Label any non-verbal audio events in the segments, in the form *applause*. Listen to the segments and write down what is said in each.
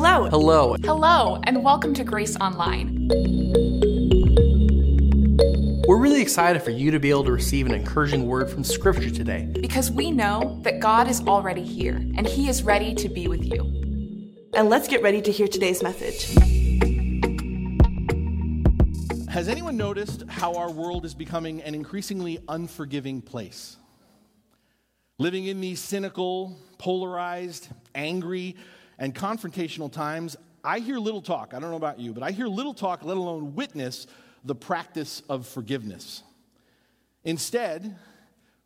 Hello. Hello. Hello, and welcome to Grace Online. We're really excited for you to be able to receive an encouraging word from Scripture today. Because we know that God is already here and He is ready to be with you. And let's get ready to hear today's message. Has anyone noticed how our world is becoming an increasingly unforgiving place? Living in these cynical, polarized, angry, and confrontational times, I hear little talk. I don't know about you, but I hear little talk, let alone witness the practice of forgiveness. Instead,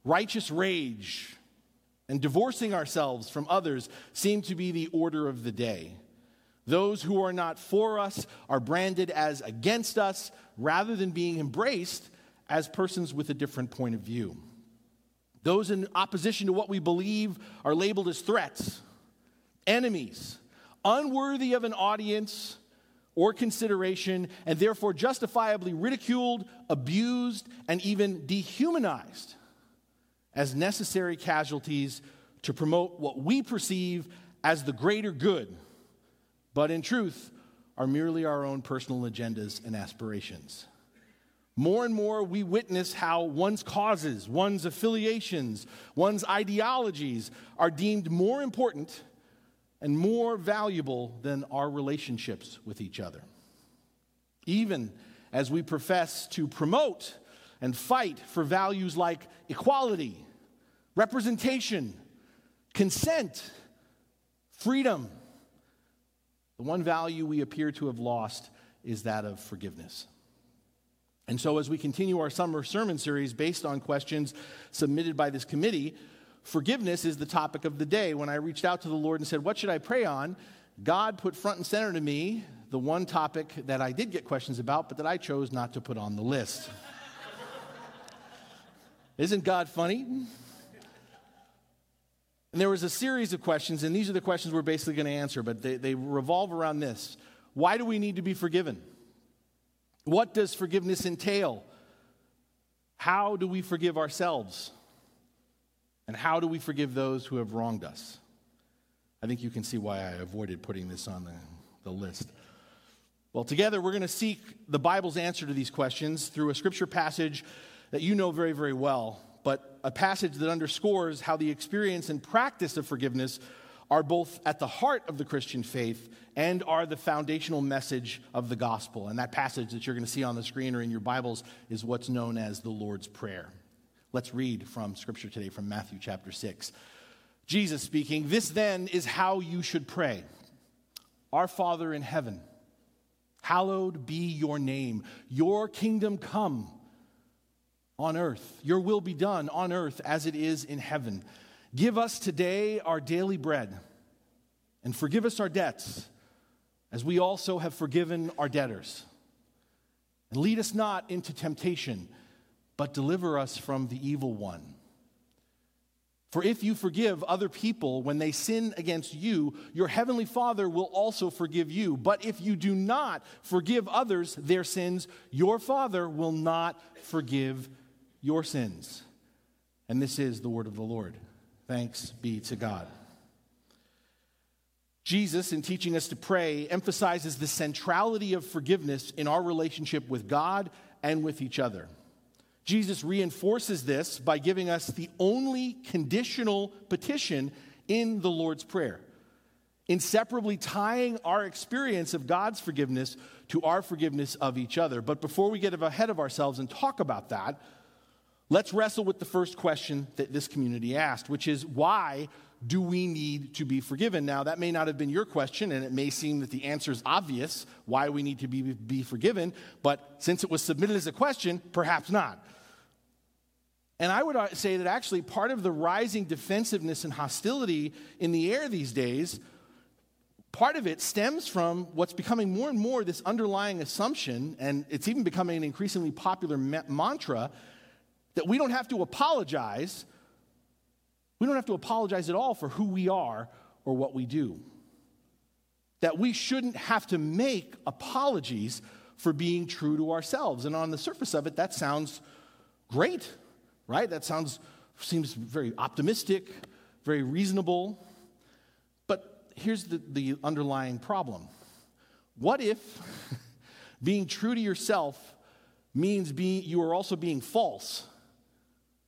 righteous rage and divorcing ourselves from others seem to be the order of the day. Those who are not for us are branded as against us rather than being embraced as persons with a different point of view. Those in opposition to what we believe are labeled as threats, enemies, unworthy of an audience or consideration, and therefore justifiably ridiculed, abused, and even dehumanized as necessary casualties to promote what we perceive as the greater good, but in truth are merely our own personal agendas and aspirations. More and more, we witness how one's causes, one's affiliations, one's ideologies are deemed more important and more valuable than our relationships with each other. Even as we profess to promote and fight for values like equality, representation, consent, freedom, the one value we appear to have lost is that of forgiveness. And so, as we continue our summer sermon series based on questions submitted by this committee, forgiveness is the topic of the day. When I reached out to the Lord and said, What should I pray on? God put front and center to me the one topic that I did get questions about, but that I chose not to put on the list. *laughs* Isn't God funny? And there was a series of questions, and these are the questions we're basically going to answer, but they, they revolve around this Why do we need to be forgiven? What does forgiveness entail? How do we forgive ourselves? And how do we forgive those who have wronged us? I think you can see why I avoided putting this on the, the list. Well, together we're going to seek the Bible's answer to these questions through a scripture passage that you know very, very well, but a passage that underscores how the experience and practice of forgiveness are both at the heart of the Christian faith and are the foundational message of the gospel. And that passage that you're going to see on the screen or in your Bibles is what's known as the Lord's Prayer. Let's read from Scripture today from Matthew chapter 6. Jesus speaking, This then is how you should pray Our Father in heaven, hallowed be your name. Your kingdom come on earth. Your will be done on earth as it is in heaven. Give us today our daily bread, and forgive us our debts, as we also have forgiven our debtors. And lead us not into temptation, but deliver us from the evil one. For if you forgive other people when they sin against you, your heavenly Father will also forgive you. But if you do not forgive others their sins, your Father will not forgive your sins. And this is the word of the Lord. Thanks be to God. Jesus, in teaching us to pray, emphasizes the centrality of forgiveness in our relationship with God and with each other. Jesus reinforces this by giving us the only conditional petition in the Lord's Prayer, inseparably tying our experience of God's forgiveness to our forgiveness of each other. But before we get ahead of ourselves and talk about that, let's wrestle with the first question that this community asked, which is why do we need to be forgiven? Now, that may not have been your question, and it may seem that the answer is obvious why we need to be, be forgiven, but since it was submitted as a question, perhaps not. And I would uh, say that actually part of the rising defensiveness and hostility in the air these days, part of it stems from what's becoming more and more this underlying assumption, and it's even becoming an increasingly popular ma- mantra, that we don't have to apologize. We don't have to apologize at all for who we are or what we do. That we shouldn't have to make apologies for being true to ourselves. And on the surface of it, that sounds great, right? That sounds seems very optimistic, very reasonable. But here's the, the underlying problem. What if *laughs* being true to yourself means you are also being false,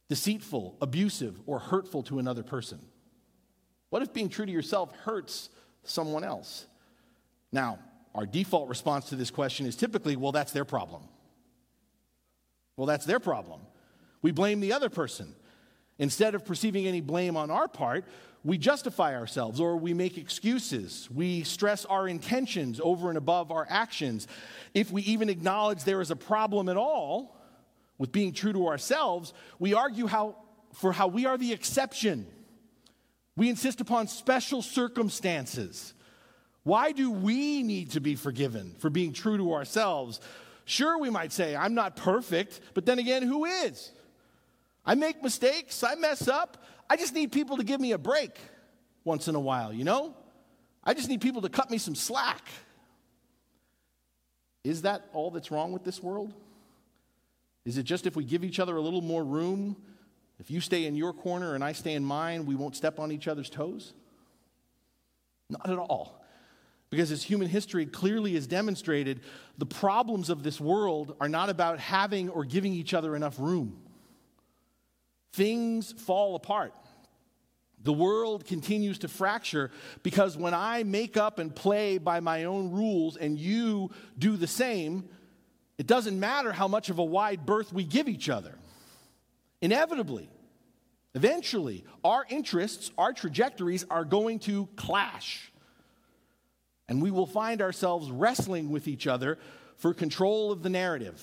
deceitful, abusive, or hurtful to another person? What if being true to yourself hurts someone else? Now, our default response to this question is typically, well, that's their problem. Well, that's their problem. We blame the other person. Instead of perceiving any blame on our part, we justify ourselves or we make excuses. We stress our intentions over and above our actions. If we even acknowledge there is a problem at all with being true to ourselves, we argue how, for how we are the exception. We insist upon special circumstances. Why do we need to be forgiven for being true to ourselves? Sure, we might say, I'm not perfect, but then again, who is? I make mistakes, I mess up. I just need people to give me a break once in a while, you know? I just need people to cut me some slack. Is that all that's wrong with this world? Is it just if we give each other a little more room, if you stay in your corner and I stay in mine, we won't step on each other's toes? Not at all. Because as human history clearly has demonstrated, the problems of this world are not about having or giving each other enough room things fall apart. The world continues to fracture because when I make up and play by my own rules and you do the same, it doesn't matter how much of a wide berth we give each other. Inevitably, eventually, our interests, our trajectories are going to clash. And we will find ourselves wrestling with each other for control of the narrative,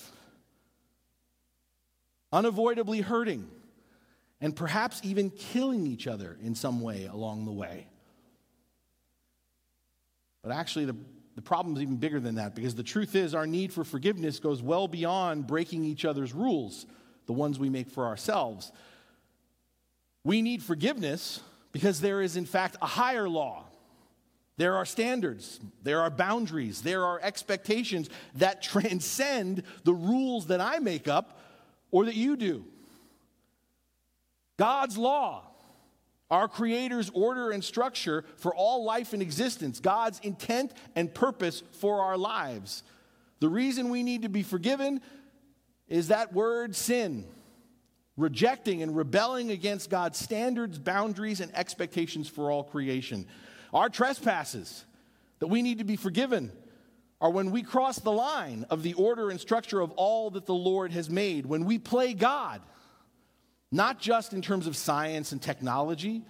unavoidably hurting and perhaps even killing each other in some way along the way. But actually, the, the problem is even bigger than that because the truth is, our need for forgiveness goes well beyond breaking each other's rules, the ones we make for ourselves. We need forgiveness because there is, in fact, a higher law. There are standards, there are boundaries, there are expectations that *laughs* transcend the rules that I make up or that you do. God's law, our Creator's order and structure for all life and existence, God's intent and purpose for our lives. The reason we need to be forgiven is that word sin, rejecting and rebelling against God's standards, boundaries, and expectations for all creation. Our trespasses that we need to be forgiven are when we cross the line of the order and structure of all that the Lord has made, when we play God not just in terms of science and technology,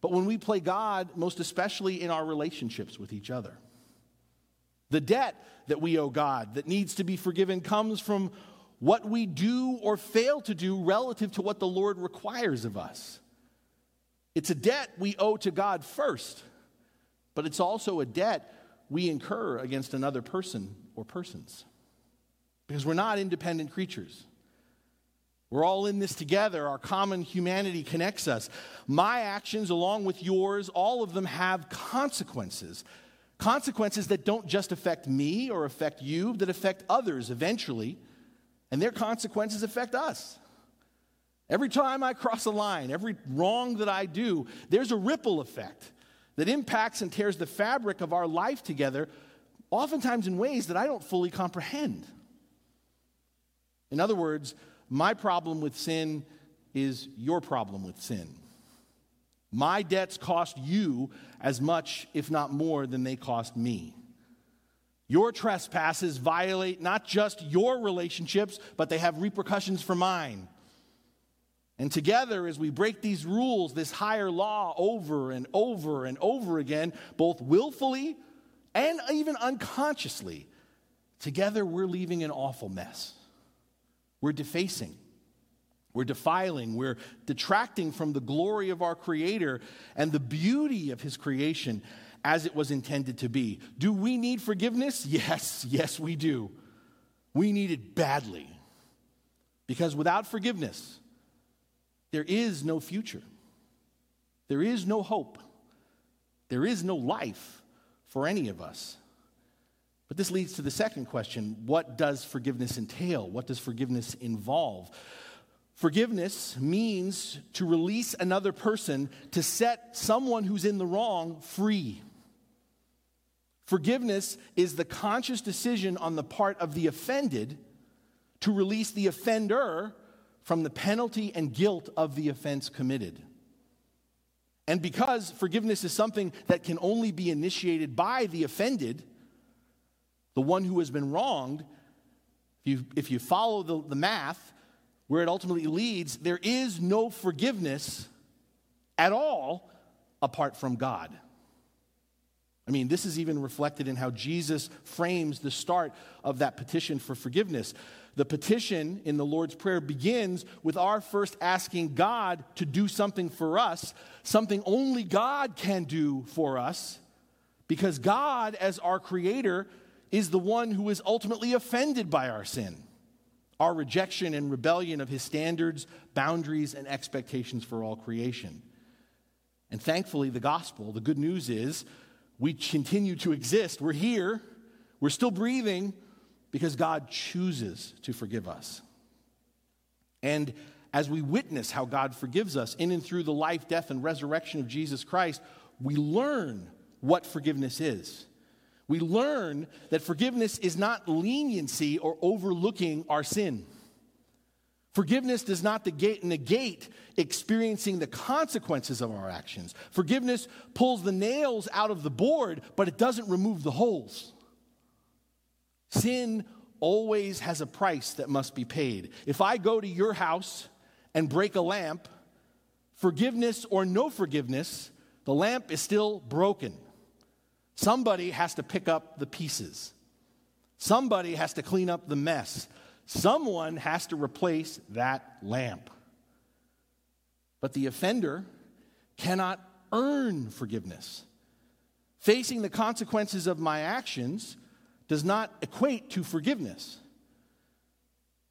but when we play God, most especially in our relationships with each other. The debt that we owe God that needs to be forgiven comes from what we do or fail to do relative to what the Lord requires of us. It's a debt we owe to God first, but it's also a debt we incur against another person or persons. Because we're not independent creatures. We're all in this together. Our common humanity connects us. My actions, along with yours, all of them have consequences. Consequences that don't just affect me or affect you, that affect others eventually. And their consequences affect us. Every time I cross a line, every wrong that I do, there's a ripple effect that impacts and tears the fabric of our life together, oftentimes in ways that I don't fully comprehend. In other words, my problem with sin is your problem with sin. My debts cost you as much, if not more, than they cost me. Your trespasses violate not just your relationships, but they have repercussions for mine. And together, as we break these rules, this higher law over and over and over again, both willfully and even unconsciously, together we're leaving an awful mess. We're defacing. We're defiling. We're detracting from the glory of our Creator and the beauty of His creation as it was intended to be. Do we need forgiveness? *laughs* Yes, yes, we do. We need it badly. Because without forgiveness, there is no future, there is no hope, there is no life for any of us. But this leads to the second question what does forgiveness entail? What does forgiveness involve? Forgiveness means to release another person, to set someone who's in the wrong free. Forgiveness is the conscious decision on the part of the offended to release the offender from the penalty and guilt of the offense committed. And because forgiveness is something that can only be initiated by the offended, the one who has been wronged, if you, if you follow the, the math, where it ultimately leads, there is no forgiveness at all apart from God. I mean, this is even reflected in how Jesus frames the start of that petition for forgiveness. The petition in the Lord's Prayer begins with our first asking God to do something for us, something only God can do for us, because God, as our Creator, is the one who is ultimately offended by our sin our rejection and rebellion of his standards, boundaries, and expectations for all creation. And thankfully, the gospel, the good news is we continue to exist. We're here, we're still breathing because God chooses to forgive us. And as we witness how God forgives us in and through the life, death, and resurrection of Jesus Christ, we learn what forgiveness is we learn that forgiveness is not leniency or overlooking our sin. Forgiveness does not negate experiencing the consequences of our actions. Forgiveness pulls the nails out of the board, but it doesn't remove the holes. Sin always has a price that must be paid. If I go to your house and break a lamp, forgiveness or no forgiveness, the lamp is still broken. Somebody has to pick up the pieces. Somebody has to clean up the mess. Someone has to replace that lamp. But the offender cannot earn forgiveness. Facing the consequences of my actions does not equate to forgiveness.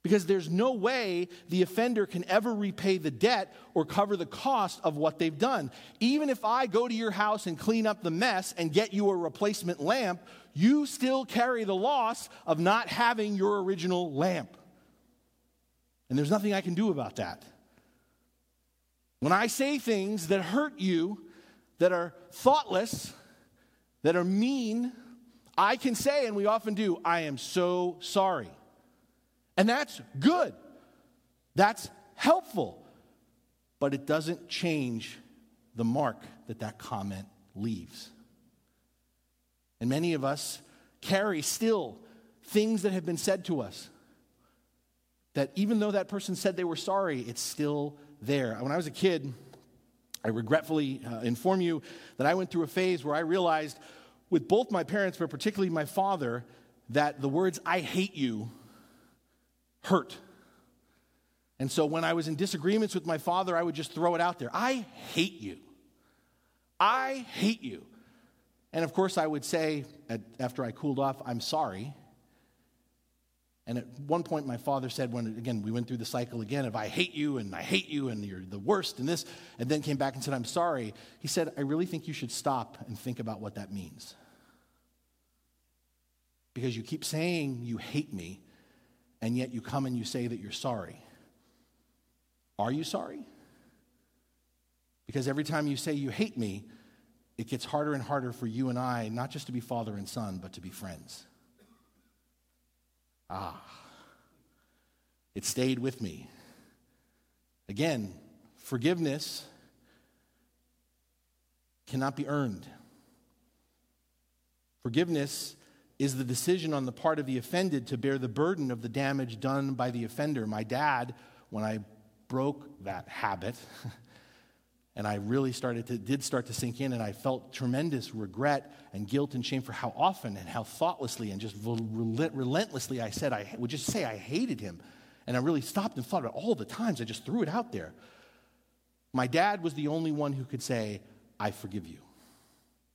Because there's no way the offender can ever repay the debt or cover the cost of what they've done. Even if I go to your house and clean up the mess and get you a replacement lamp, you still carry the loss of not having your original lamp. And there's nothing I can do about that. When I say things that hurt you, that are thoughtless, that are mean, I can say, and we often do, I am so sorry. And that's good. That's helpful. But it doesn't change the mark that that comment leaves. And many of us carry still things that have been said to us that even though that person said they were sorry, it's still there. When I was a kid, I regretfully uh, inform you that I went through a phase where I realized, with both my parents, but particularly my father, that the words I hate you hurt. And so when I was in disagreements with my father, I would just throw it out there I hate you. I hate you. And of course, I would say, after I cooled off, I'm sorry. And at one point, my father said, when again, we went through the cycle again of I hate you and I hate you and you're the worst and this, and then came back and said, I'm sorry. He said, I really think you should stop and think about what that means. Because you keep saying you hate me, and yet you come and you say that you're sorry. Are you sorry? Because every time you say you hate me, it gets harder and harder for you and I not just to be father and son, but to be friends. Ah, it stayed with me. Again, forgiveness cannot be earned. Forgiveness is the decision on the part of the offended to bear the burden of the damage done by the offender. My dad, when I broke that habit, *laughs* and I really started to did start to sink in, and I felt tremendous regret and guilt and shame for how often and how thoughtlessly and just relentlessly I said I would just say I hated him, and I really stopped and thought about all the times I just threw it out there. My dad was the only one who could say, "I forgive you."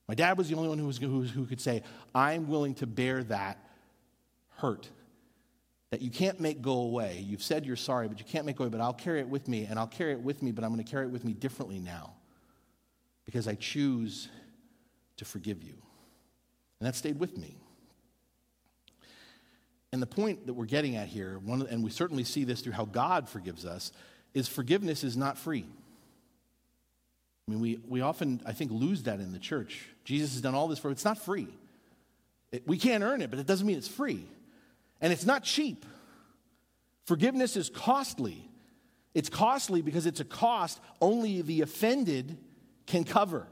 My dad was the only one who, was, who, who could say, I'm willing to bear that hurt that you can't make go away. You've said you're sorry, but you can't make go away, but I'll carry it with me, and I'll carry it with me, but I'm going to carry it with me differently now because I choose to forgive you. And that stayed with me. And the point that we're getting at here, one, and we certainly see this through how God forgives us, is forgiveness is not free. I mean, we, we often, I think, lose that in the church. Jesus has done all this for it's not free. It- we can't earn it, but it doesn't mean it's free. And it's not cheap. Forgiveness is costly. It's costly because it's a cost only the offended can cover.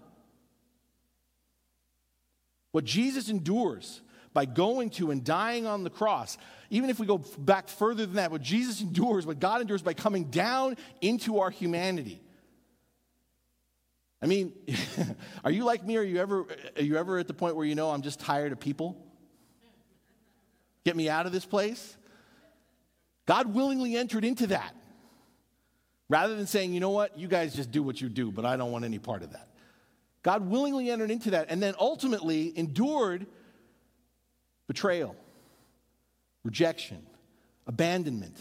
What Jesus endures by going to and dying on the cross, even if we go back further than that, what Jesus *laughs* endures, what God endures by coming down into our humanity. I mean, *laughs* are you like me? Are you ever are you ever at the point where you know I'm just tired of people? Get me out of this place? God willingly entered into that. Rather than saying, you know what, you guys just do what you do, but I don't want any part of that. God willingly entered into that and then ultimately endured betrayal, rejection, abandonment,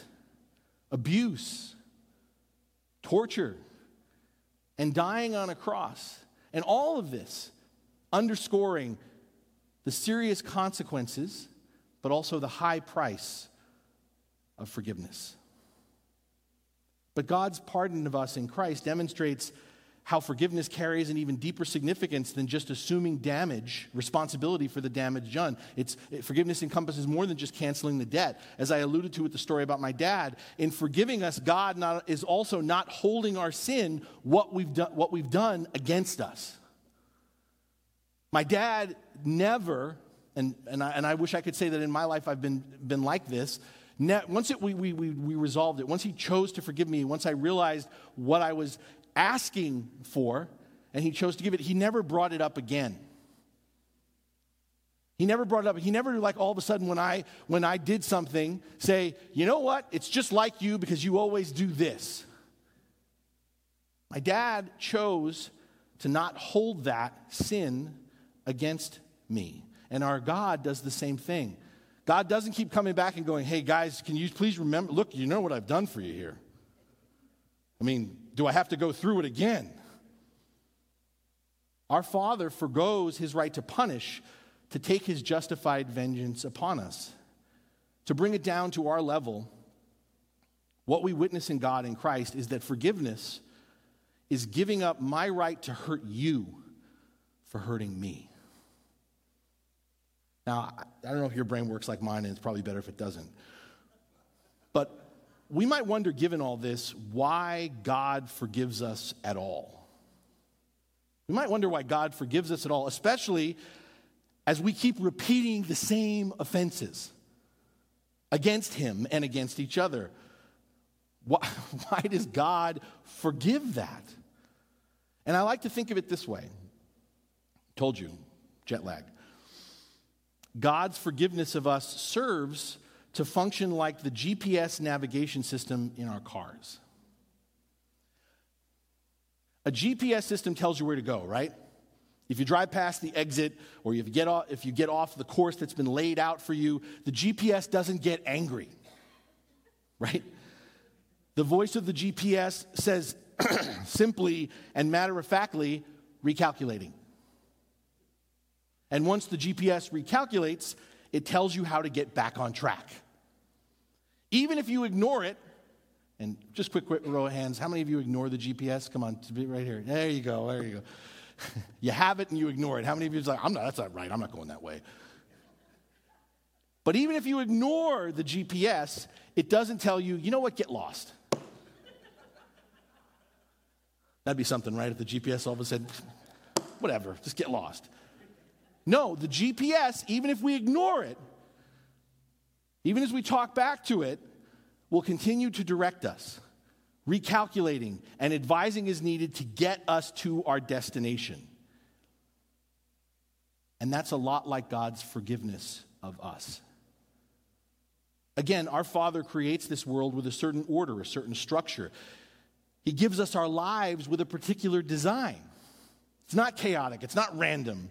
abuse, torture, and dying on a cross. And all of this underscoring the serious consequences, but also the high price of forgiveness. But God's pardon of us in Christ demonstrates how forgiveness carries an even deeper significance than just assuming damage, responsibility for the damage done. It's, it, forgiveness encompasses more than just canceling the debt. As I alluded to with the story about my dad, in forgiving us, God not, is also not holding our sin, what we've, done, what we've done against us. My dad never, and, and, I, and I wish I could say that in my life I've been, been like this, once it, we, we, we resolved it, once he chose to forgive me, once I realized what I was asking for, and he chose to give it, he never brought it up again. He never brought it up. He never like all of a sudden when I when I did something say, "You know what? It's just like you because you always do this." My dad chose to not hold that sin against me. And our God does the same thing. God doesn't keep coming back and going, hey, guys, can you please remember? Look, you know what I've done for you here. I mean, do I have to go through it again? Our Father forgoes his right to punish, to take his justified vengeance upon us, to bring it down to our level. What we witness in God in Christ is that forgiveness is giving up my right to hurt you for hurting me. Now, I don't know if your brain works like mine, and it's probably better if it doesn't. But we might wonder, given all this, why God forgives us at all. We might wonder why God forgives us at all, especially as we keep repeating the same offenses against Him and against each other. Why, *laughs* why does God forgive that? And I like to think of it this way. Told you, jet lag. God's forgiveness of us serves to function like the GPS navigation system in our cars. A GPS system tells you where to go, right? If you drive past the exit or if you get off, if you get off the course that's been laid out for you, the GPS doesn't get angry, right? The voice of the GPS says *clears throat* simply and matter of factly, recalculating. And once the GPS recalculates, it tells you how to get back on track. Even if you ignore it, and just quick, quick row of hands, how many of you ignore the GPS? Come on, to be right here. There you go, there you go. *laughs* you have it and you ignore it. How many of you are like, I'm not, that's not right, I'm not going that way. But even if you ignore the GPS, it doesn't tell you, you know what, get lost. That'd be something, right? If the GPS all of a sudden, whatever, just get lost. No, the GPS, even if we ignore it, even as we talk back to it, will continue to direct us, recalculating and advising as needed to get us to our destination. And that's a lot like God's forgiveness of us. Again, our Father creates this world with a certain order, a certain structure. He gives us our lives with a particular design. It's not chaotic, it's not random.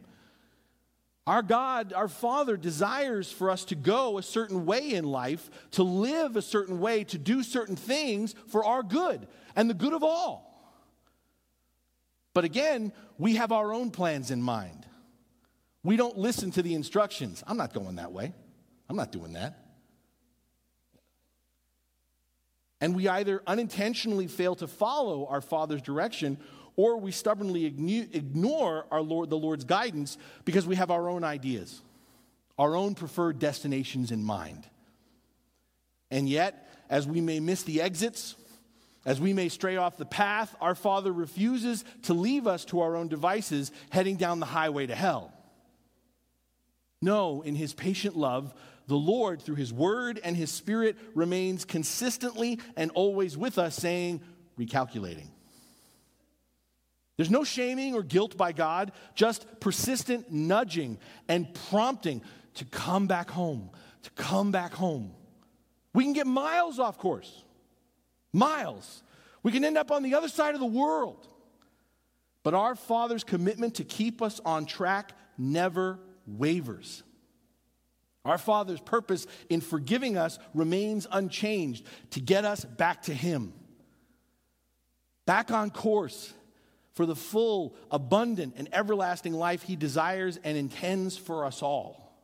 Our God, our Father, desires for us to go a certain way in life, to live a certain way, to do certain things for our good and the good of all. But again, we have our own plans in mind. We don't listen to the instructions. I'm not going that way. I'm not doing that. And we either unintentionally fail to follow our Father's direction or we stubbornly ignore our Lord, the Lord's guidance because we have our own ideas, our own preferred destinations in mind. And yet, as we may miss the exits, as we may stray off the path, our Father refuses to leave us to our own devices heading down the highway to hell. No, in His patient love, the Lord, through His Word and His Spirit, remains consistently and always with us, saying, recalculating. There's no shaming or guilt by God, just persistent nudging and prompting to come back home, to come back home. We can get miles off course, miles. We can end up on the other side of the world. But our Father's commitment to keep us on track never wavers. Our Father's purpose in forgiving us remains unchanged to get us back to Him, back on course for the full, abundant, and everlasting life He desires and intends for us all.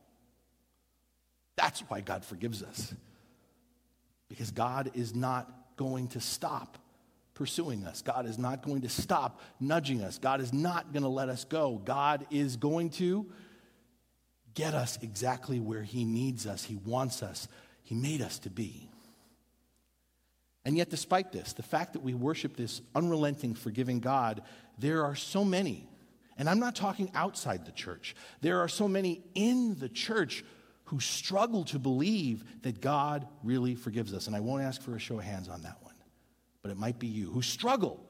That's why God forgives us. Because God is not going to stop pursuing us. God is not going to stop nudging us. God is not going to let us go. God is going to get us exactly where He needs us, He wants us, He made us to be. And yet, despite this, the fact that we worship this unrelenting, forgiving God, there are so many, and I'm not talking outside the church, there are so many in the church who struggle to believe that God really forgives us. And I won't ask for a show of hands on that one, but it might be you who struggle.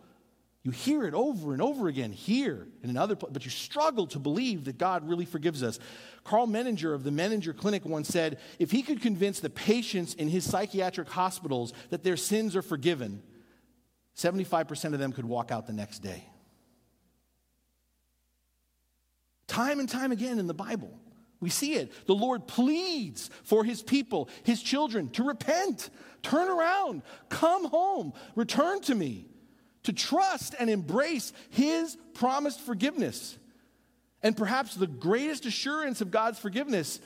You hear it over and over again here and in other places, but you struggle to believe that God really forgives us. Karl Menninger of the Menninger Clinic once said if he could convince the patients in his psychiatric hospitals that their sins are forgiven, 75% of them could walk out the next day. Time and time again in the Bible. We see it. The Lord pleads for his people, his children, to repent, turn around, come home, return to me, to trust and embrace his promised forgiveness. And perhaps the greatest assurance of God's forgiveness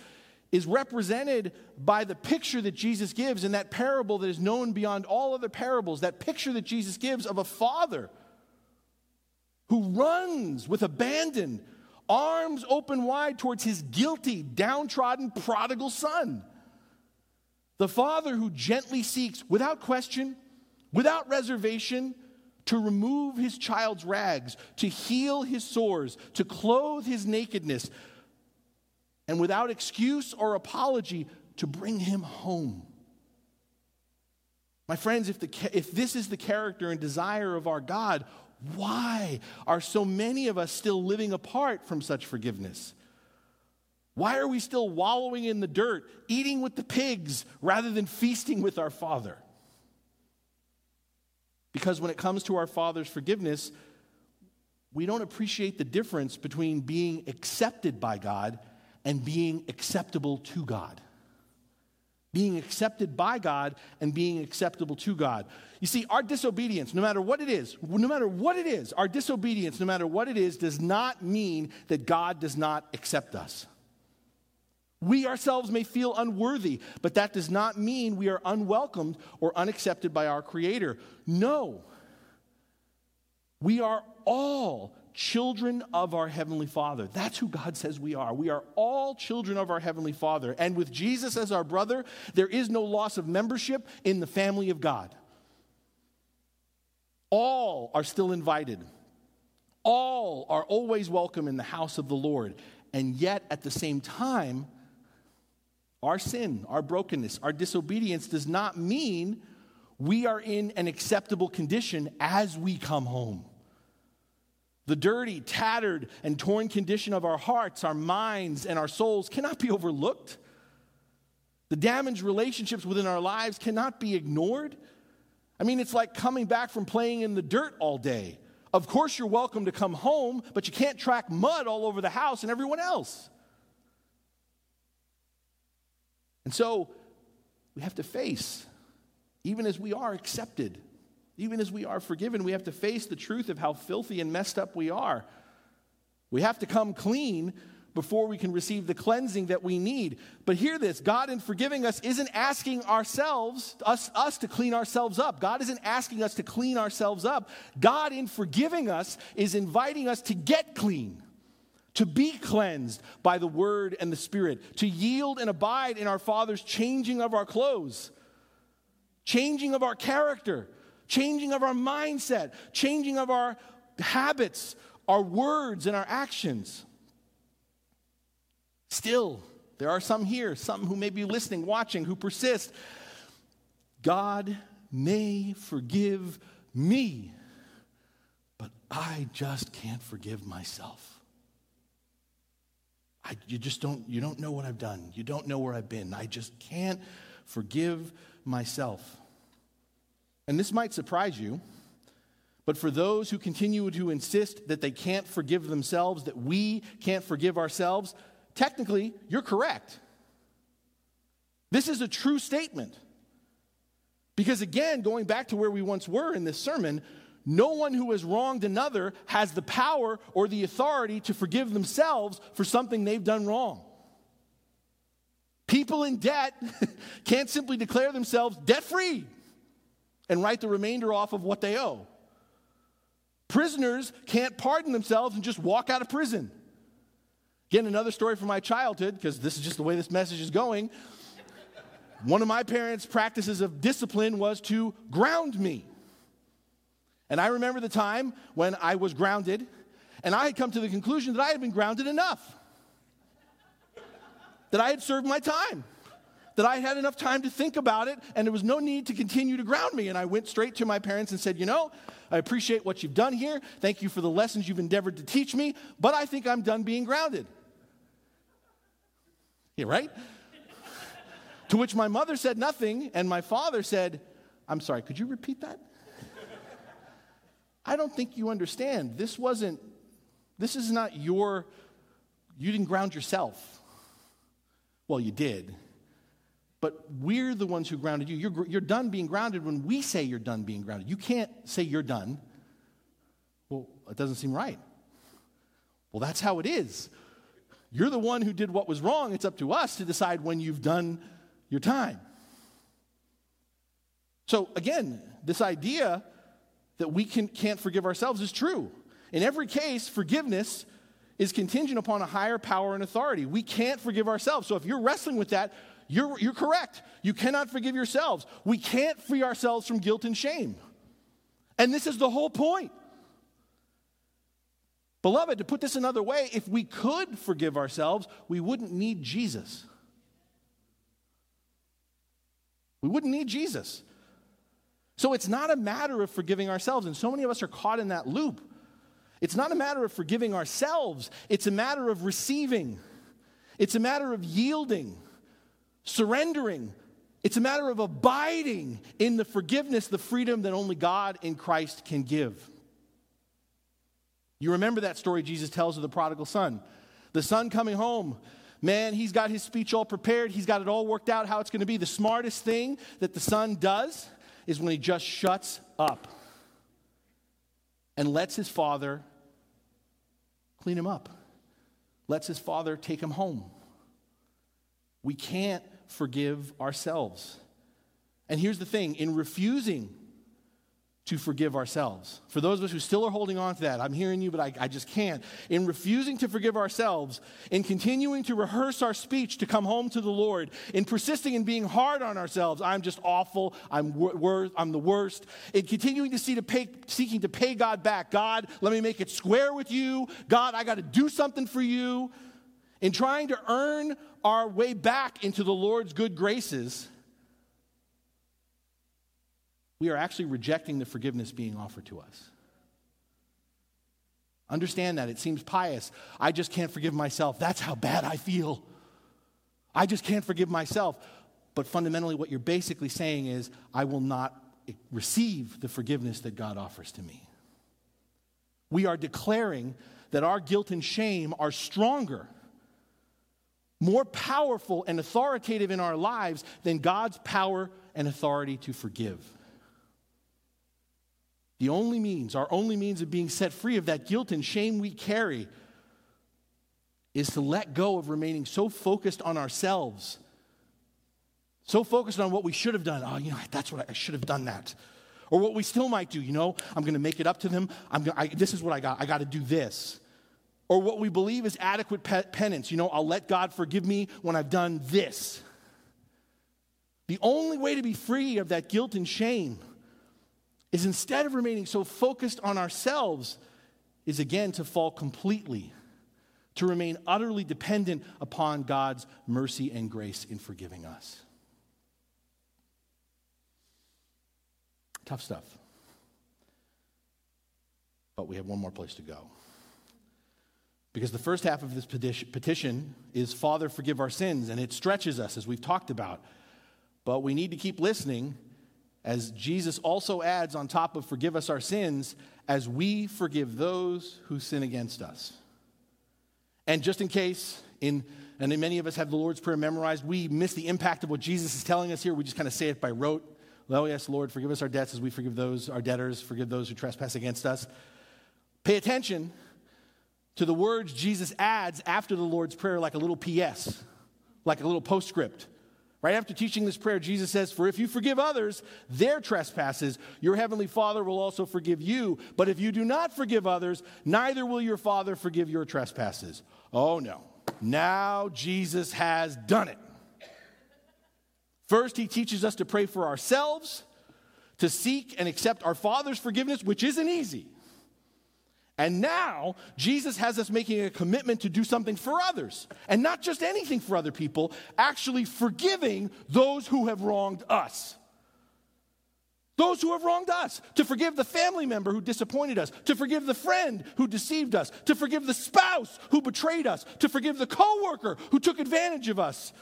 is represented by the picture that Jesus gives in that parable that is known beyond all other parables, that picture that Jesus gives of a father who runs with abandon arms open wide towards his guilty, downtrodden, prodigal son. The father who gently seeks, without question, without reservation, to remove his child's rags, to heal his sores, to clothe his nakedness, and without excuse or apology, to bring him home. My friends, if, the, if this is the character and desire of our God, why are so many of us still living apart from such forgiveness? Why are we still wallowing in the dirt, eating with the pigs rather than feasting with our Father? Because when it comes to our Father's forgiveness, we don't appreciate the difference between being accepted by God and being acceptable to God being accepted by God and being acceptable to God. You see, our disobedience, no matter what it is, no matter what it is, our disobedience, no matter what it is, does not mean that God does not accept us. We ourselves may feel unworthy, but that does not mean we are unwelcomed or unaccepted by our Creator. No. We are all children of our Heavenly Father. That's who God says we are. We are all children of our Heavenly Father. And with Jesus as our brother, there is no loss of membership in the family of God. All are still invited, all are always welcome in the house of the Lord. And yet, at the same time, our sin, our brokenness, our disobedience does not mean we are in an acceptable condition as we come home. The dirty, tattered, and torn condition of our hearts, our minds, and our souls cannot be overlooked. The damaged relationships within our lives cannot be ignored. I mean, it's like coming back from playing in the dirt all day. Of course, you're welcome to come home, but you can't track mud all over the house and everyone else. And so we have to face, even as we are accepted, even as we are forgiven, we have to face the truth of how filthy and messed up we are. We have to come clean before we can receive the cleansing that we need. But hear this God, in forgiving us, isn't asking ourselves, us, us to clean ourselves up. God isn't asking us to clean ourselves up. God, in forgiving us, is inviting us to get clean, to be cleansed by the word and the spirit, to yield and abide in our Father's changing of our clothes, changing of our character, changing of our mindset, changing of our habits, our words, and our actions. Still, there are some here, some who may be listening, watching, who persist. God may forgive me, but I just can't forgive myself. I, you just don't, you don't know what I've done. You don't know where I've been. I just can't forgive myself. And this might surprise you, but for those who continue to insist that they can't forgive themselves, that we can't forgive ourselves, technically, you're correct. This is a true statement. Because again, going back to where we once were in this sermon, no one who has wronged another has the power or the authority to forgive themselves for something they've done wrong. People in debt *laughs* can't simply declare themselves debt free and write the remainder off of what they owe. Prisoners can't pardon themselves and just walk out of prison. Again, another story from my childhood, because this is just the way this message is going. One of my parents' practices of discipline was to ground me. And I remember the time when I was grounded, and I had come to the conclusion that I had been grounded enough, that I had served my time, that I had enough time to think about it, and there was no need to continue to ground me. And I went straight to my parents and said, You know, I appreciate what you've done here. Thank you for the lessons you've endeavored to teach me, but I think I'm done being grounded. Yeah, right? *laughs* to which my mother said nothing, and my father said, I'm sorry, could you repeat that? *laughs* I don't think you understand. This wasn't, this is not your, you didn't ground yourself. Well, you did. But we're the ones who grounded you. You're, you're done being grounded when we say you're done being grounded. You can't say you're done. Well, it doesn't seem right. Well, that's how it is. You're the one who did what was wrong. It's up to us to decide when you've done your time. So, again, this idea that we can, can't forgive ourselves is true. In every case, forgiveness is contingent upon a higher power and authority. We can't forgive ourselves. So if you're wrestling with that, you're, you're correct. You cannot forgive yourselves. We can't free ourselves from guilt and shame. And this is the whole point. Beloved, to put this another way, if we could forgive ourselves, we wouldn't need Jesus. We wouldn't need Jesus. So it's not a matter of forgiving ourselves, and so many of us are caught in that loop. It's not a matter of forgiving ourselves, it's a matter of receiving, it's a matter of yielding, surrendering. It's a matter of abiding in the forgiveness, the freedom that only God in Christ can give. You remember that story Jesus tells of the prodigal son. The son coming home, man, he's got his speech all prepared. He's got it all worked out how it's going to be. The smartest thing that the son does is when he just shuts up and lets his father clean him up, lets his father take him home. We can't forgive ourselves. And here's the thing in refusing to forgive ourselves. For those of us who still are holding on to that, I'm hearing you, but I, I, just can't. In refusing to forgive ourselves, in continuing to rehearse our speech to come home to the Lord, in persisting in being hard on ourselves, I'm just awful, I'm, wor- I'm the worst, in continuing to see to pay, seeking to pay God back, God, let me make it square with you, God, I got to do something for you, in trying to earn our way back into the Lord's good graces we are actually rejecting the forgiveness being offered to us. Understand that. It seems pious. I just can't forgive myself. That's how bad I feel. I just can't forgive myself. But fundamentally, what you're basically saying is, I will not receive the forgiveness that God offers to me. We are declaring that our guilt and shame are stronger, more powerful and authoritative in our lives than God's power and authority to forgive. The only means, our only means of being set free of that guilt and shame we carry is to let go of remaining so focused on ourselves, so focused on what we should have done. Oh, you know, that's what I, I should have done that. Or what we still might do, you know, I'm going to make it up to them. I'm gonna, I, this is what I got. I got to do this. Or what we believe is adequate pe- penance. You know, I'll let God forgive me when I've done this. The only way to be free of that guilt and shame is instead of remaining so focused on ourselves, is again to fall completely, to remain utterly dependent upon God's mercy and grace in forgiving us. Tough stuff. But we have one more place to go. Because the first half of this petition is, Father, forgive our sins, and it stretches us, as we've talked about. But we need to keep listening, as Jesus also adds on top of forgive us our sins, as we forgive those who sin against us. And just in case, in, and many of us have the Lord's Prayer memorized, we miss the impact of what Jesus is telling us here. We just kind of say it by rote. Oh, yes, Lord, forgive us our debts as we forgive those, our debtors, forgive those who trespass against us. Pay attention to the words Jesus adds after the Lord's Prayer, like a little PS, like a little postscript. Right after teaching this prayer, Jesus says, For if you forgive others their trespasses, your heavenly Father will also forgive you. But if you do not forgive others, neither will your Father forgive your trespasses. Oh no. Now Jesus has done it. First, he teaches us to pray for ourselves, to seek and accept our Father's forgiveness, which isn't easy. And now, Jesus has us making a commitment to do something for others. And not just anything for other people, actually forgiving those who have wronged us. Those who have wronged us, to forgive the family member who disappointed us, to forgive the friend who deceived us, to forgive the spouse who betrayed us, to forgive the coworker who took advantage of us,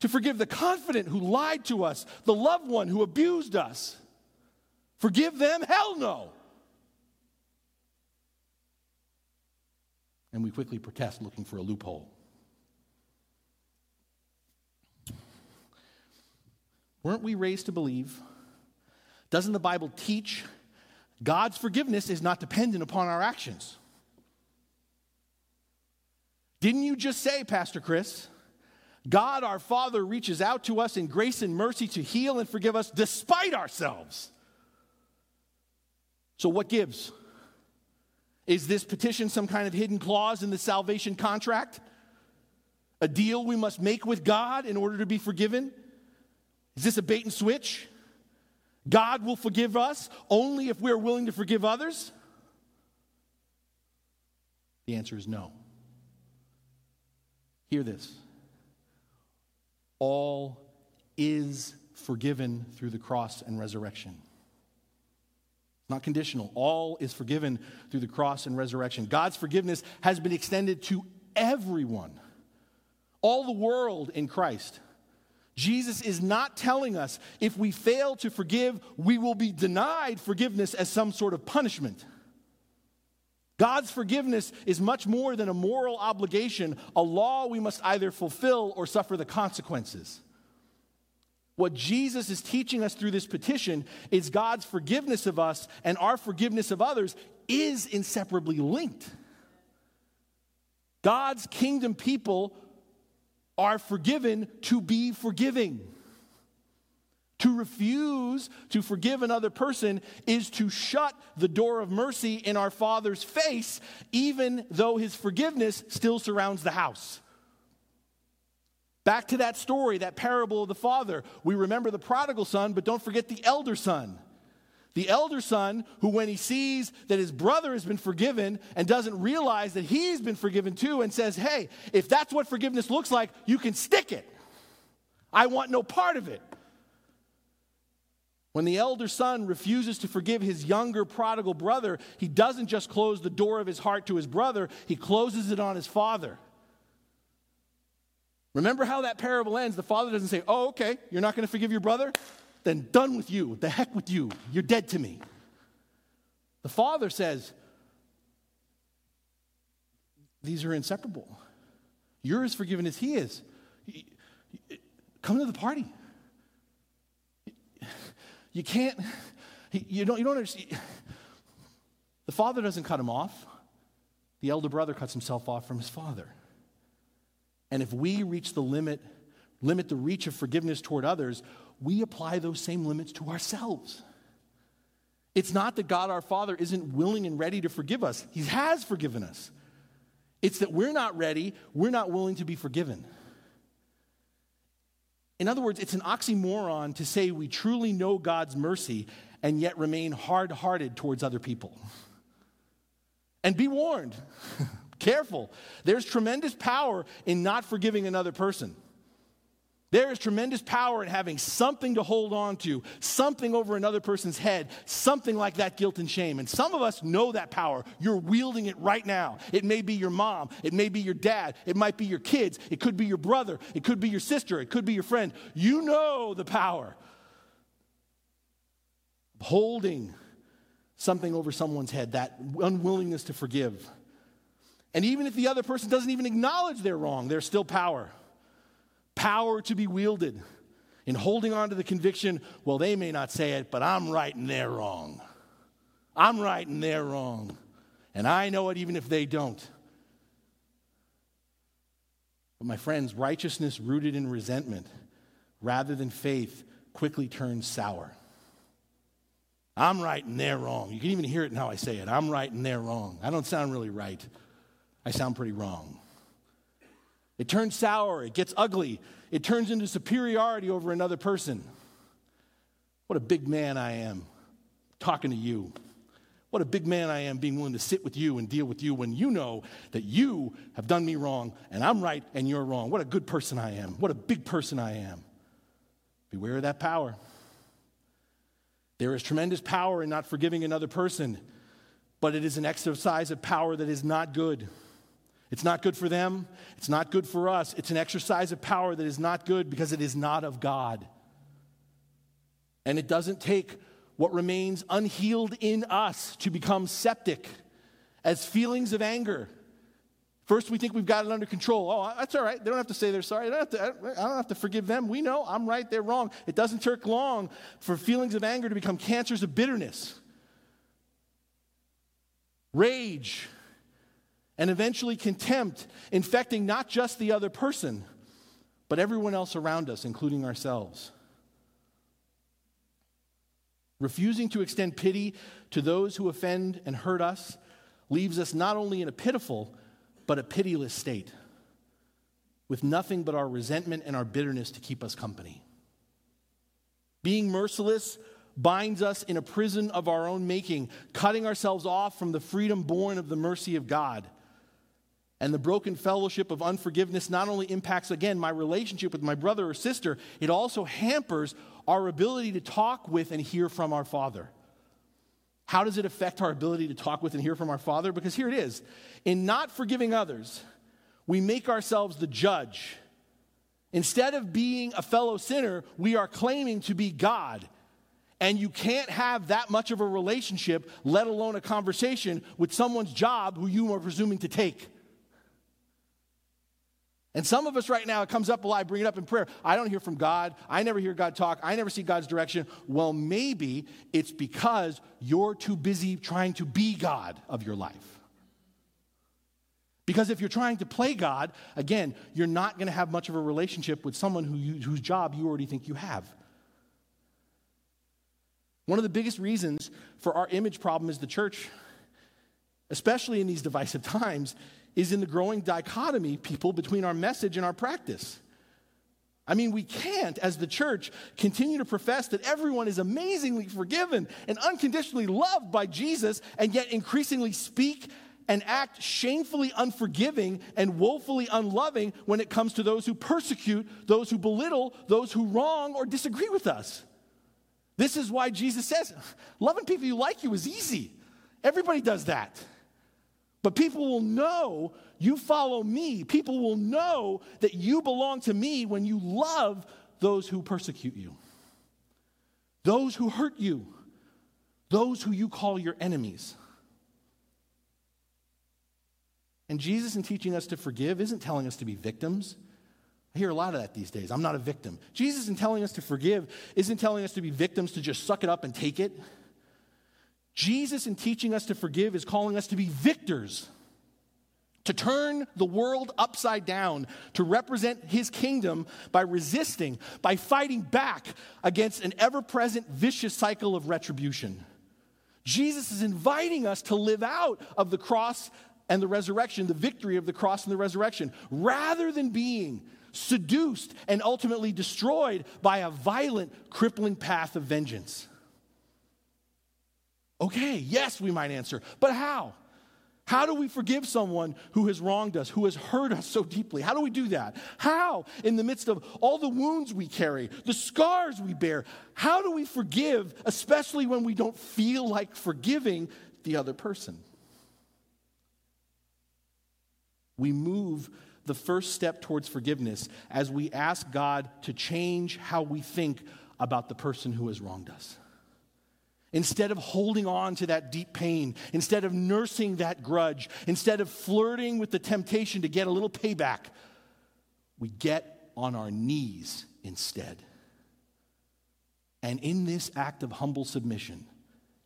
to forgive the confident who lied to us, the loved one who abused us. Forgive them? Hell no. And we quickly protest looking for a loophole. Weren't we raised to believe? Doesn't the Bible teach God's forgiveness is not dependent upon our actions? Didn't you just say, Pastor Chris? God our Father reaches out to us in grace and mercy to heal and forgive us despite ourselves. So, what gives? Is this petition some kind of hidden clause in the salvation contract? A deal we must make with God in order to be forgiven? Is this a bait and switch? God will forgive us only if we're willing to forgive others? The answer is no. Hear this. All is forgiven through the cross and resurrection not conditional. All is forgiven through the cross and resurrection. God's forgiveness has been extended to everyone, all the world in Christ. Jesus is not telling us if we fail to forgive, we will be denied forgiveness as some sort of punishment. God's forgiveness is much more than a moral obligation, a law we must either fulfill or suffer the consequences. What Jesus is teaching us through this petition is God's forgiveness of us and our forgiveness of others is inseparably linked. God's kingdom people are forgiven to be forgiving. To refuse to forgive another person is to shut the door of mercy in our Father's face, even though his forgiveness still surrounds the house. Back to that story, that parable of the father. We remember the prodigal son, but don't forget the elder son. The elder son, who, when he sees that his brother has been forgiven and doesn't realize that he's been forgiven too, and says, Hey, if that's what forgiveness looks like, you can stick it. I want no part of it. When the elder son refuses to forgive his younger prodigal brother, he doesn't just close the door of his heart to his brother, he closes it on his father. Remember how that parable ends? The father doesn't say, Oh, okay, you're not going to forgive your brother? Then done with you. The heck with you. You're dead to me. The father says, These are inseparable. You're as forgiven as he is. Come to the party. You can't, you don't, you don't understand. The father doesn't cut him off, the elder brother cuts himself off from his father. And if we reach the limit, limit the reach of forgiveness toward others, we apply those same limits to ourselves. It's not that God our Father isn't willing and ready to forgive us, He has forgiven us. It's that we're not ready, we're not willing to be forgiven. In other words, it's an oxymoron to say we truly know God's mercy and yet remain hard hearted towards other people. And be warned, *laughs* careful. There's tremendous power in not forgiving another person. There is tremendous power in having something to hold on to, something over another person's head, something like that guilt and shame. And some of us know that power. You're wielding it right now. It may be your mom, it may be your dad, it might be your kids, it could be your brother, it could be your sister, it could be your friend. You know the power holding something over someone's head, that unwillingness to forgive. And even if the other person doesn't even acknowledge they're wrong, there's still power power to be wielded in holding on to the conviction well, they may not say it, but I'm right and they're wrong. I'm right and they're wrong. And I know it even if they don't. But my friends, righteousness rooted in resentment rather than faith quickly turns sour. I'm right and they're wrong. You can even hear it in how I say it. I'm right and they're wrong. I don't sound really right. I sound pretty wrong. It turns sour, it gets ugly, it turns into superiority over another person. What a big man I am talking to you. What a big man I am being willing to sit with you and deal with you when you know that you have done me wrong and I'm right and you're wrong. What a good person I am. What a big person I am. Beware of that power. There is tremendous power in not forgiving another person, but it is an exercise of power that is not good. It's not good for them. It's not good for us. It's an exercise of power that is not good because it is not of God. And it doesn't take what remains unhealed in us to become septic as feelings of anger. First, we think we've got it under control. Oh, that's all right. They don't have to say they're sorry. I don't, to, don't have to forgive them. We know I'm right, they're wrong. It doesn't take long for feelings of anger to become cancers of bitterness, rage, and eventually contempt, infecting not just the other person, but everyone else around us, including ourselves. Refusing to extend pity to those who offend and hurt us leaves us not only in a pitiful, but a pitiless state, with nothing but our resentment and our bitterness to keep us company. Being merciless binds us in a prison of our own making, cutting ourselves off from the freedom born of the mercy of God and the broken fellowship of unforgiveness not only impacts, again, my relationship with my brother or sister, it also hampers our ability to talk with and hear from our Father. How does it affect our ability to talk with and hear from our Father? Because here it is in not forgiving others, we make ourselves the judge. Instead of being a fellow sinner, we are claiming to be God. And you can't have that much of a relationship, let alone a conversation, with someone's job who you are presuming to take. And some of us right now, it comes up a lot, I bring it up in prayer. I don't hear from God. I never hear God talk. I never see God's direction. Well, maybe it's because you're too busy trying to be God of your life. Because if you're trying to play God, again, you're not going to have much of a relationship with someone who you, whose job you already think you have. One of the biggest reasons for our image problem is the church, especially in these divisive *laughs* times, is in the growing dichotomy, people, between our message and our practice. I mean, we can't, as the church, continue to profess that everyone is amazingly forgiven and unconditionally loved by Jesus, and yet increasingly speak and act shamefully unforgiving and woefully unloving when it comes to those who persecute, those who belittle, those who wrong or disagree with us. This is why Jesus says, loving people you like you is easy. Everybody does that. But people will know you follow me. People will know that you belong to me when you love those who persecute you, those who hurt you, those who you call your enemies. And Jesus, in teaching us to forgive, isn't telling us to be victims. I hear a lot of that these days. I'm not a victim. Jesus, in telling us to forgive, isn't telling us to be victims to just suck it up and take it. Jesus, in teaching us to forgive, is calling us to be victors, to turn the world upside down, to represent his kingdom by resisting, by fighting back against an ever present vicious cycle of retribution. Jesus is inviting us to live out of the cross and the resurrection, the victory of the cross and the resurrection, rather than being seduced and ultimately destroyed by a violent, crippling path of vengeance. Okay, yes, we might answer, but how? How do we forgive someone who has wronged us, who has hurt us so deeply? How do we do that? How, in the midst of all the wounds we carry, the scars we bear, how do we forgive, especially when we don't feel like forgiving the other person? We move the first step towards forgiveness as we ask God to change how we think about the person who has wronged us. Instead of holding on to that deep pain, instead of nursing that grudge, instead of flirting with the temptation to get a little payback, we get on our knees instead. And in this act of humble submission,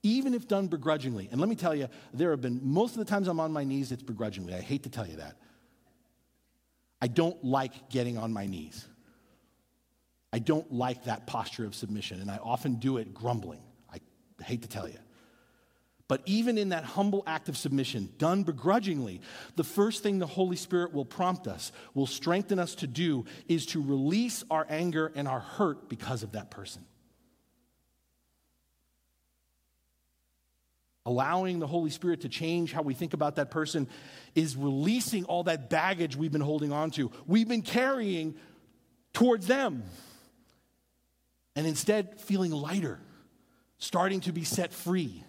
even if done begrudgingly, and let me tell you, there have been most of the times I'm on my knees, it's begrudgingly. I hate to tell you that. I don't like getting on my knees. I don't like that posture of submission, and I often do it grumbling. Hate to tell you. But even in that humble act of submission, done begrudgingly, the first thing the Holy Spirit will prompt us, will strengthen us to do, is to release our anger and our hurt because of that person. allowing the Holy Spirit to change how we think about that person is releasing all that baggage we've been holding on to, we've been carrying towards them. And instead, feeling lighter, starting to be set free.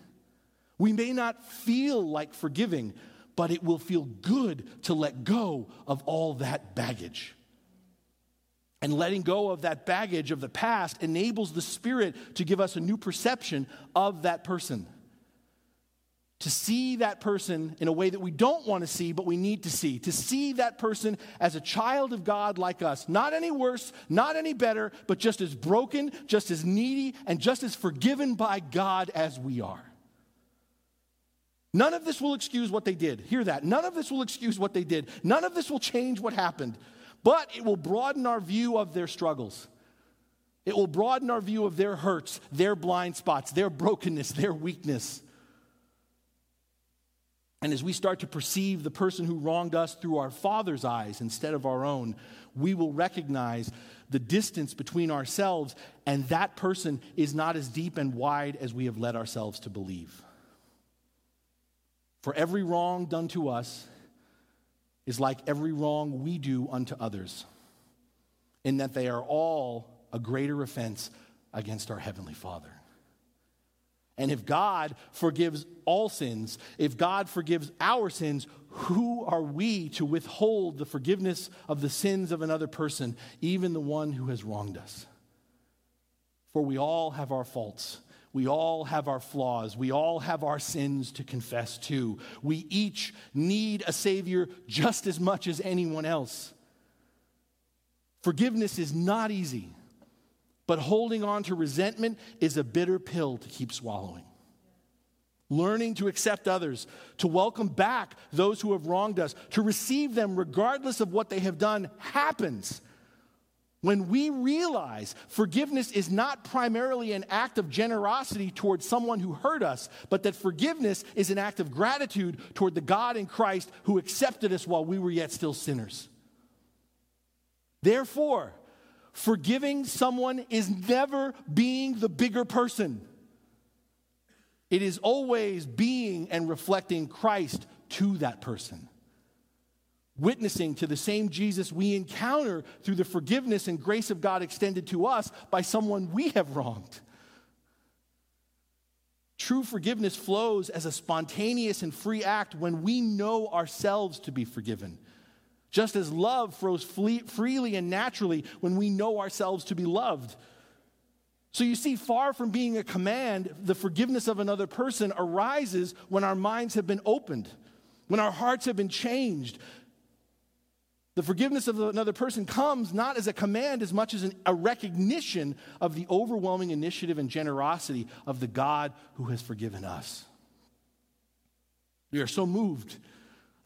We may not feel like forgiving, but it will feel good to let go of all that baggage. And letting go of that baggage of the past enables the Spirit to give us a new perception of that person to see that person in a way that we don't want to see, but we need to see. To see that person as a child of God like us. Not any worse, not any better, but just as broken, just as needy, and just as forgiven by God as we are. None of this will excuse what they did. Hear that. None of this will excuse what they did. None of this will change what happened. But it will broaden our view of their struggles. It will broaden our view of their hurts, their blind spots, their brokenness, their weakness. And as we start to perceive the person who wronged us through our Father's eyes instead of our own, we will recognize the distance between ourselves and that person is not as deep and wide as we have led ourselves to believe. For every wrong done to us is like every wrong we do unto others, in that they are all a greater offense against our Heavenly Father. And if God forgives all sins, if God forgives our sins, who are we to withhold the forgiveness of the sins of another person, even the one who has wronged us? For we all have our faults. We all have our flaws. We all have our sins to confess to. We each need a Savior just as much as anyone else. Forgiveness is not easy. But holding on to resentment is a bitter pill to keep swallowing. Learning to accept others, to welcome back those who have wronged us, to receive them regardless of what they have done happens when we realize forgiveness is not primarily an act of generosity towards someone who hurt us, but that forgiveness is an act of gratitude toward the God in Christ who accepted us while we were yet still sinners. Therefore, Forgiving someone is never being the bigger person. It is always being and reflecting Christ to that person. Witnessing to the same Jesus we encounter through the forgiveness and grace of God extended to us by someone we have wronged. True forgiveness flows as a spontaneous and free act when we know ourselves to be forgiven just as love flows freely and naturally when we know ourselves to be loved. So you see, far from being a command, the forgiveness of another person arises when our minds have been opened, when our hearts have been changed. The forgiveness of another person comes not as a command as much as an, a recognition of the overwhelming initiative and generosity of the God who has forgiven us. We are so moved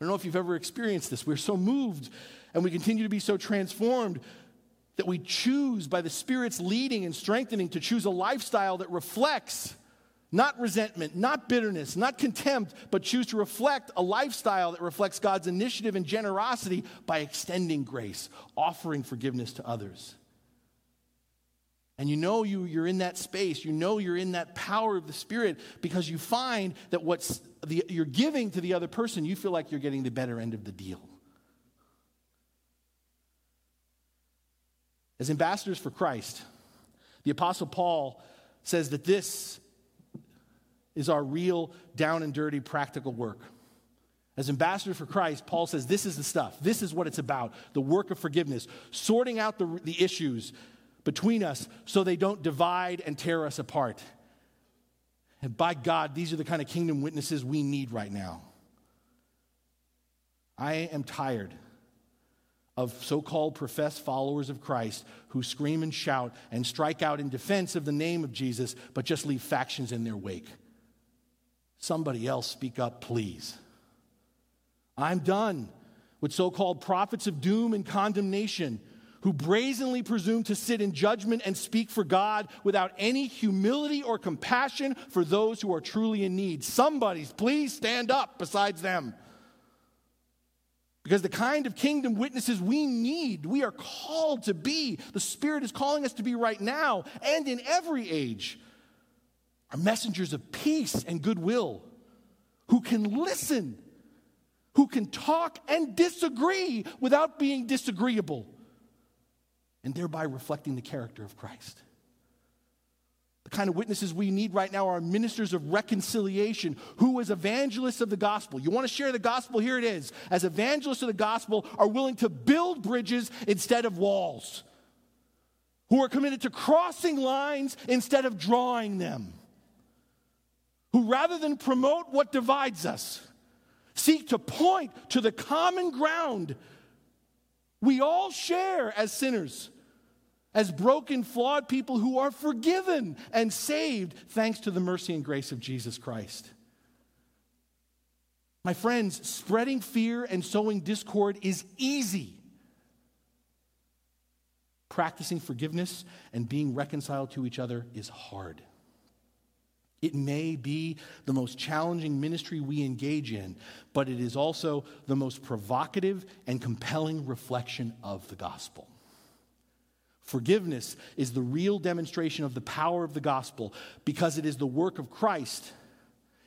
I don't know if you've ever experienced this. We're so moved and we continue to be so transformed that we choose by the Spirit's leading and strengthening to choose a lifestyle that reflects not resentment, not bitterness, not contempt, but choose to reflect a lifestyle that reflects God's initiative and generosity by extending grace, offering forgiveness to others. And you know you, you're in that space, you know you're in that power of the Spirit because you find that what's you're giving to the other person, you feel like you're getting the better end of the deal. As ambassadors for Christ, the Apostle Paul says that this is our real down and dirty practical work. As ambassador for Christ, Paul says this is the stuff. This is what it's about the work of forgiveness, sorting out the, the issues between us so they don't divide and tear us apart. And by God, these are the kind of kingdom witnesses we need right now. I am tired of so called professed followers of Christ who scream and shout and strike out in defense of the name of Jesus, but just leave factions in their wake. Somebody else speak up, please. I'm done with so called prophets of doom and condemnation who brazenly presume to sit in judgment and speak for God without any humility or compassion for those who are truly in need. Somebody's, please stand up besides them. Because the kind of kingdom witnesses we need, we are called to be, the Spirit is calling us to be right now and in every age are messengers of peace and goodwill who can listen, who can talk and disagree without being disagreeable, and thereby reflecting the character of Christ. The kind of witnesses we need right now are ministers of reconciliation who, as evangelists of the gospel, you want to share the gospel? Here it is. As evangelists of the gospel, are willing to build bridges instead of walls, who are committed to crossing lines instead of drawing them who rather than promote what divides us, seek to point to the common ground we all share as sinners, as broken, flawed people who are forgiven and saved thanks to the mercy and grace of Jesus Christ. My friends, spreading fear and sowing discord is easy. Practicing forgiveness and being reconciled to each other is hard. It may be the most challenging ministry we engage in, but it is also the most provocative and compelling reflection of the gospel. Forgiveness is the real demonstration of the power of the gospel because it is the work of Christ.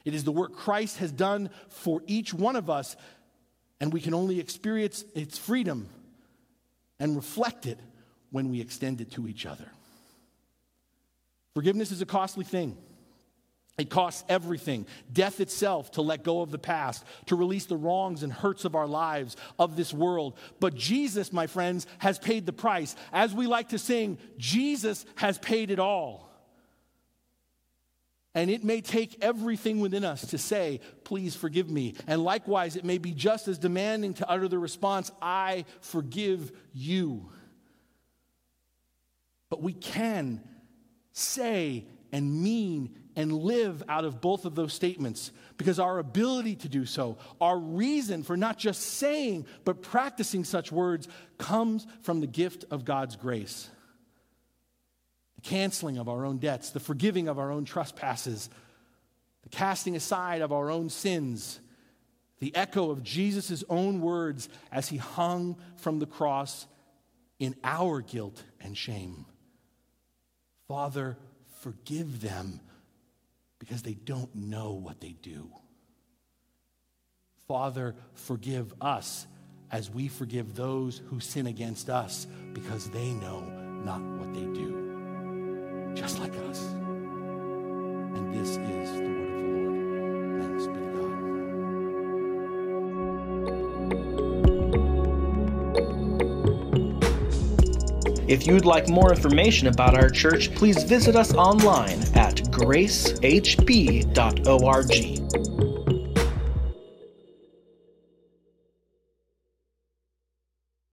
It is the work Christ has done for each one of us, and we can only experience its freedom and reflect it when we extend it to each other. Forgiveness is a costly thing. It costs everything death itself to let go of the past, to release the wrongs and hurts of our lives, of this world. But Jesus, my friends, has paid the price. As we like to sing, Jesus has paid it all. And it may take everything within us to say, Please forgive me. And likewise, it may be just as demanding to utter the response, I forgive you. But we can say and mean and live out of both of those statements because our ability to do so, our reason for not just saying but practicing such words comes from the gift of God's grace. The canceling of our own debts, the forgiving of our own trespasses, the casting aside of our own sins, the echo of Jesus' own words as he hung from the cross in our guilt and shame. Father, forgive them because they don't know what they do. Father, forgive us as we forgive those who sin against us because they know not what they do, just like us. And this is the If you'd like more information about our church, please visit us online at gracehb.org.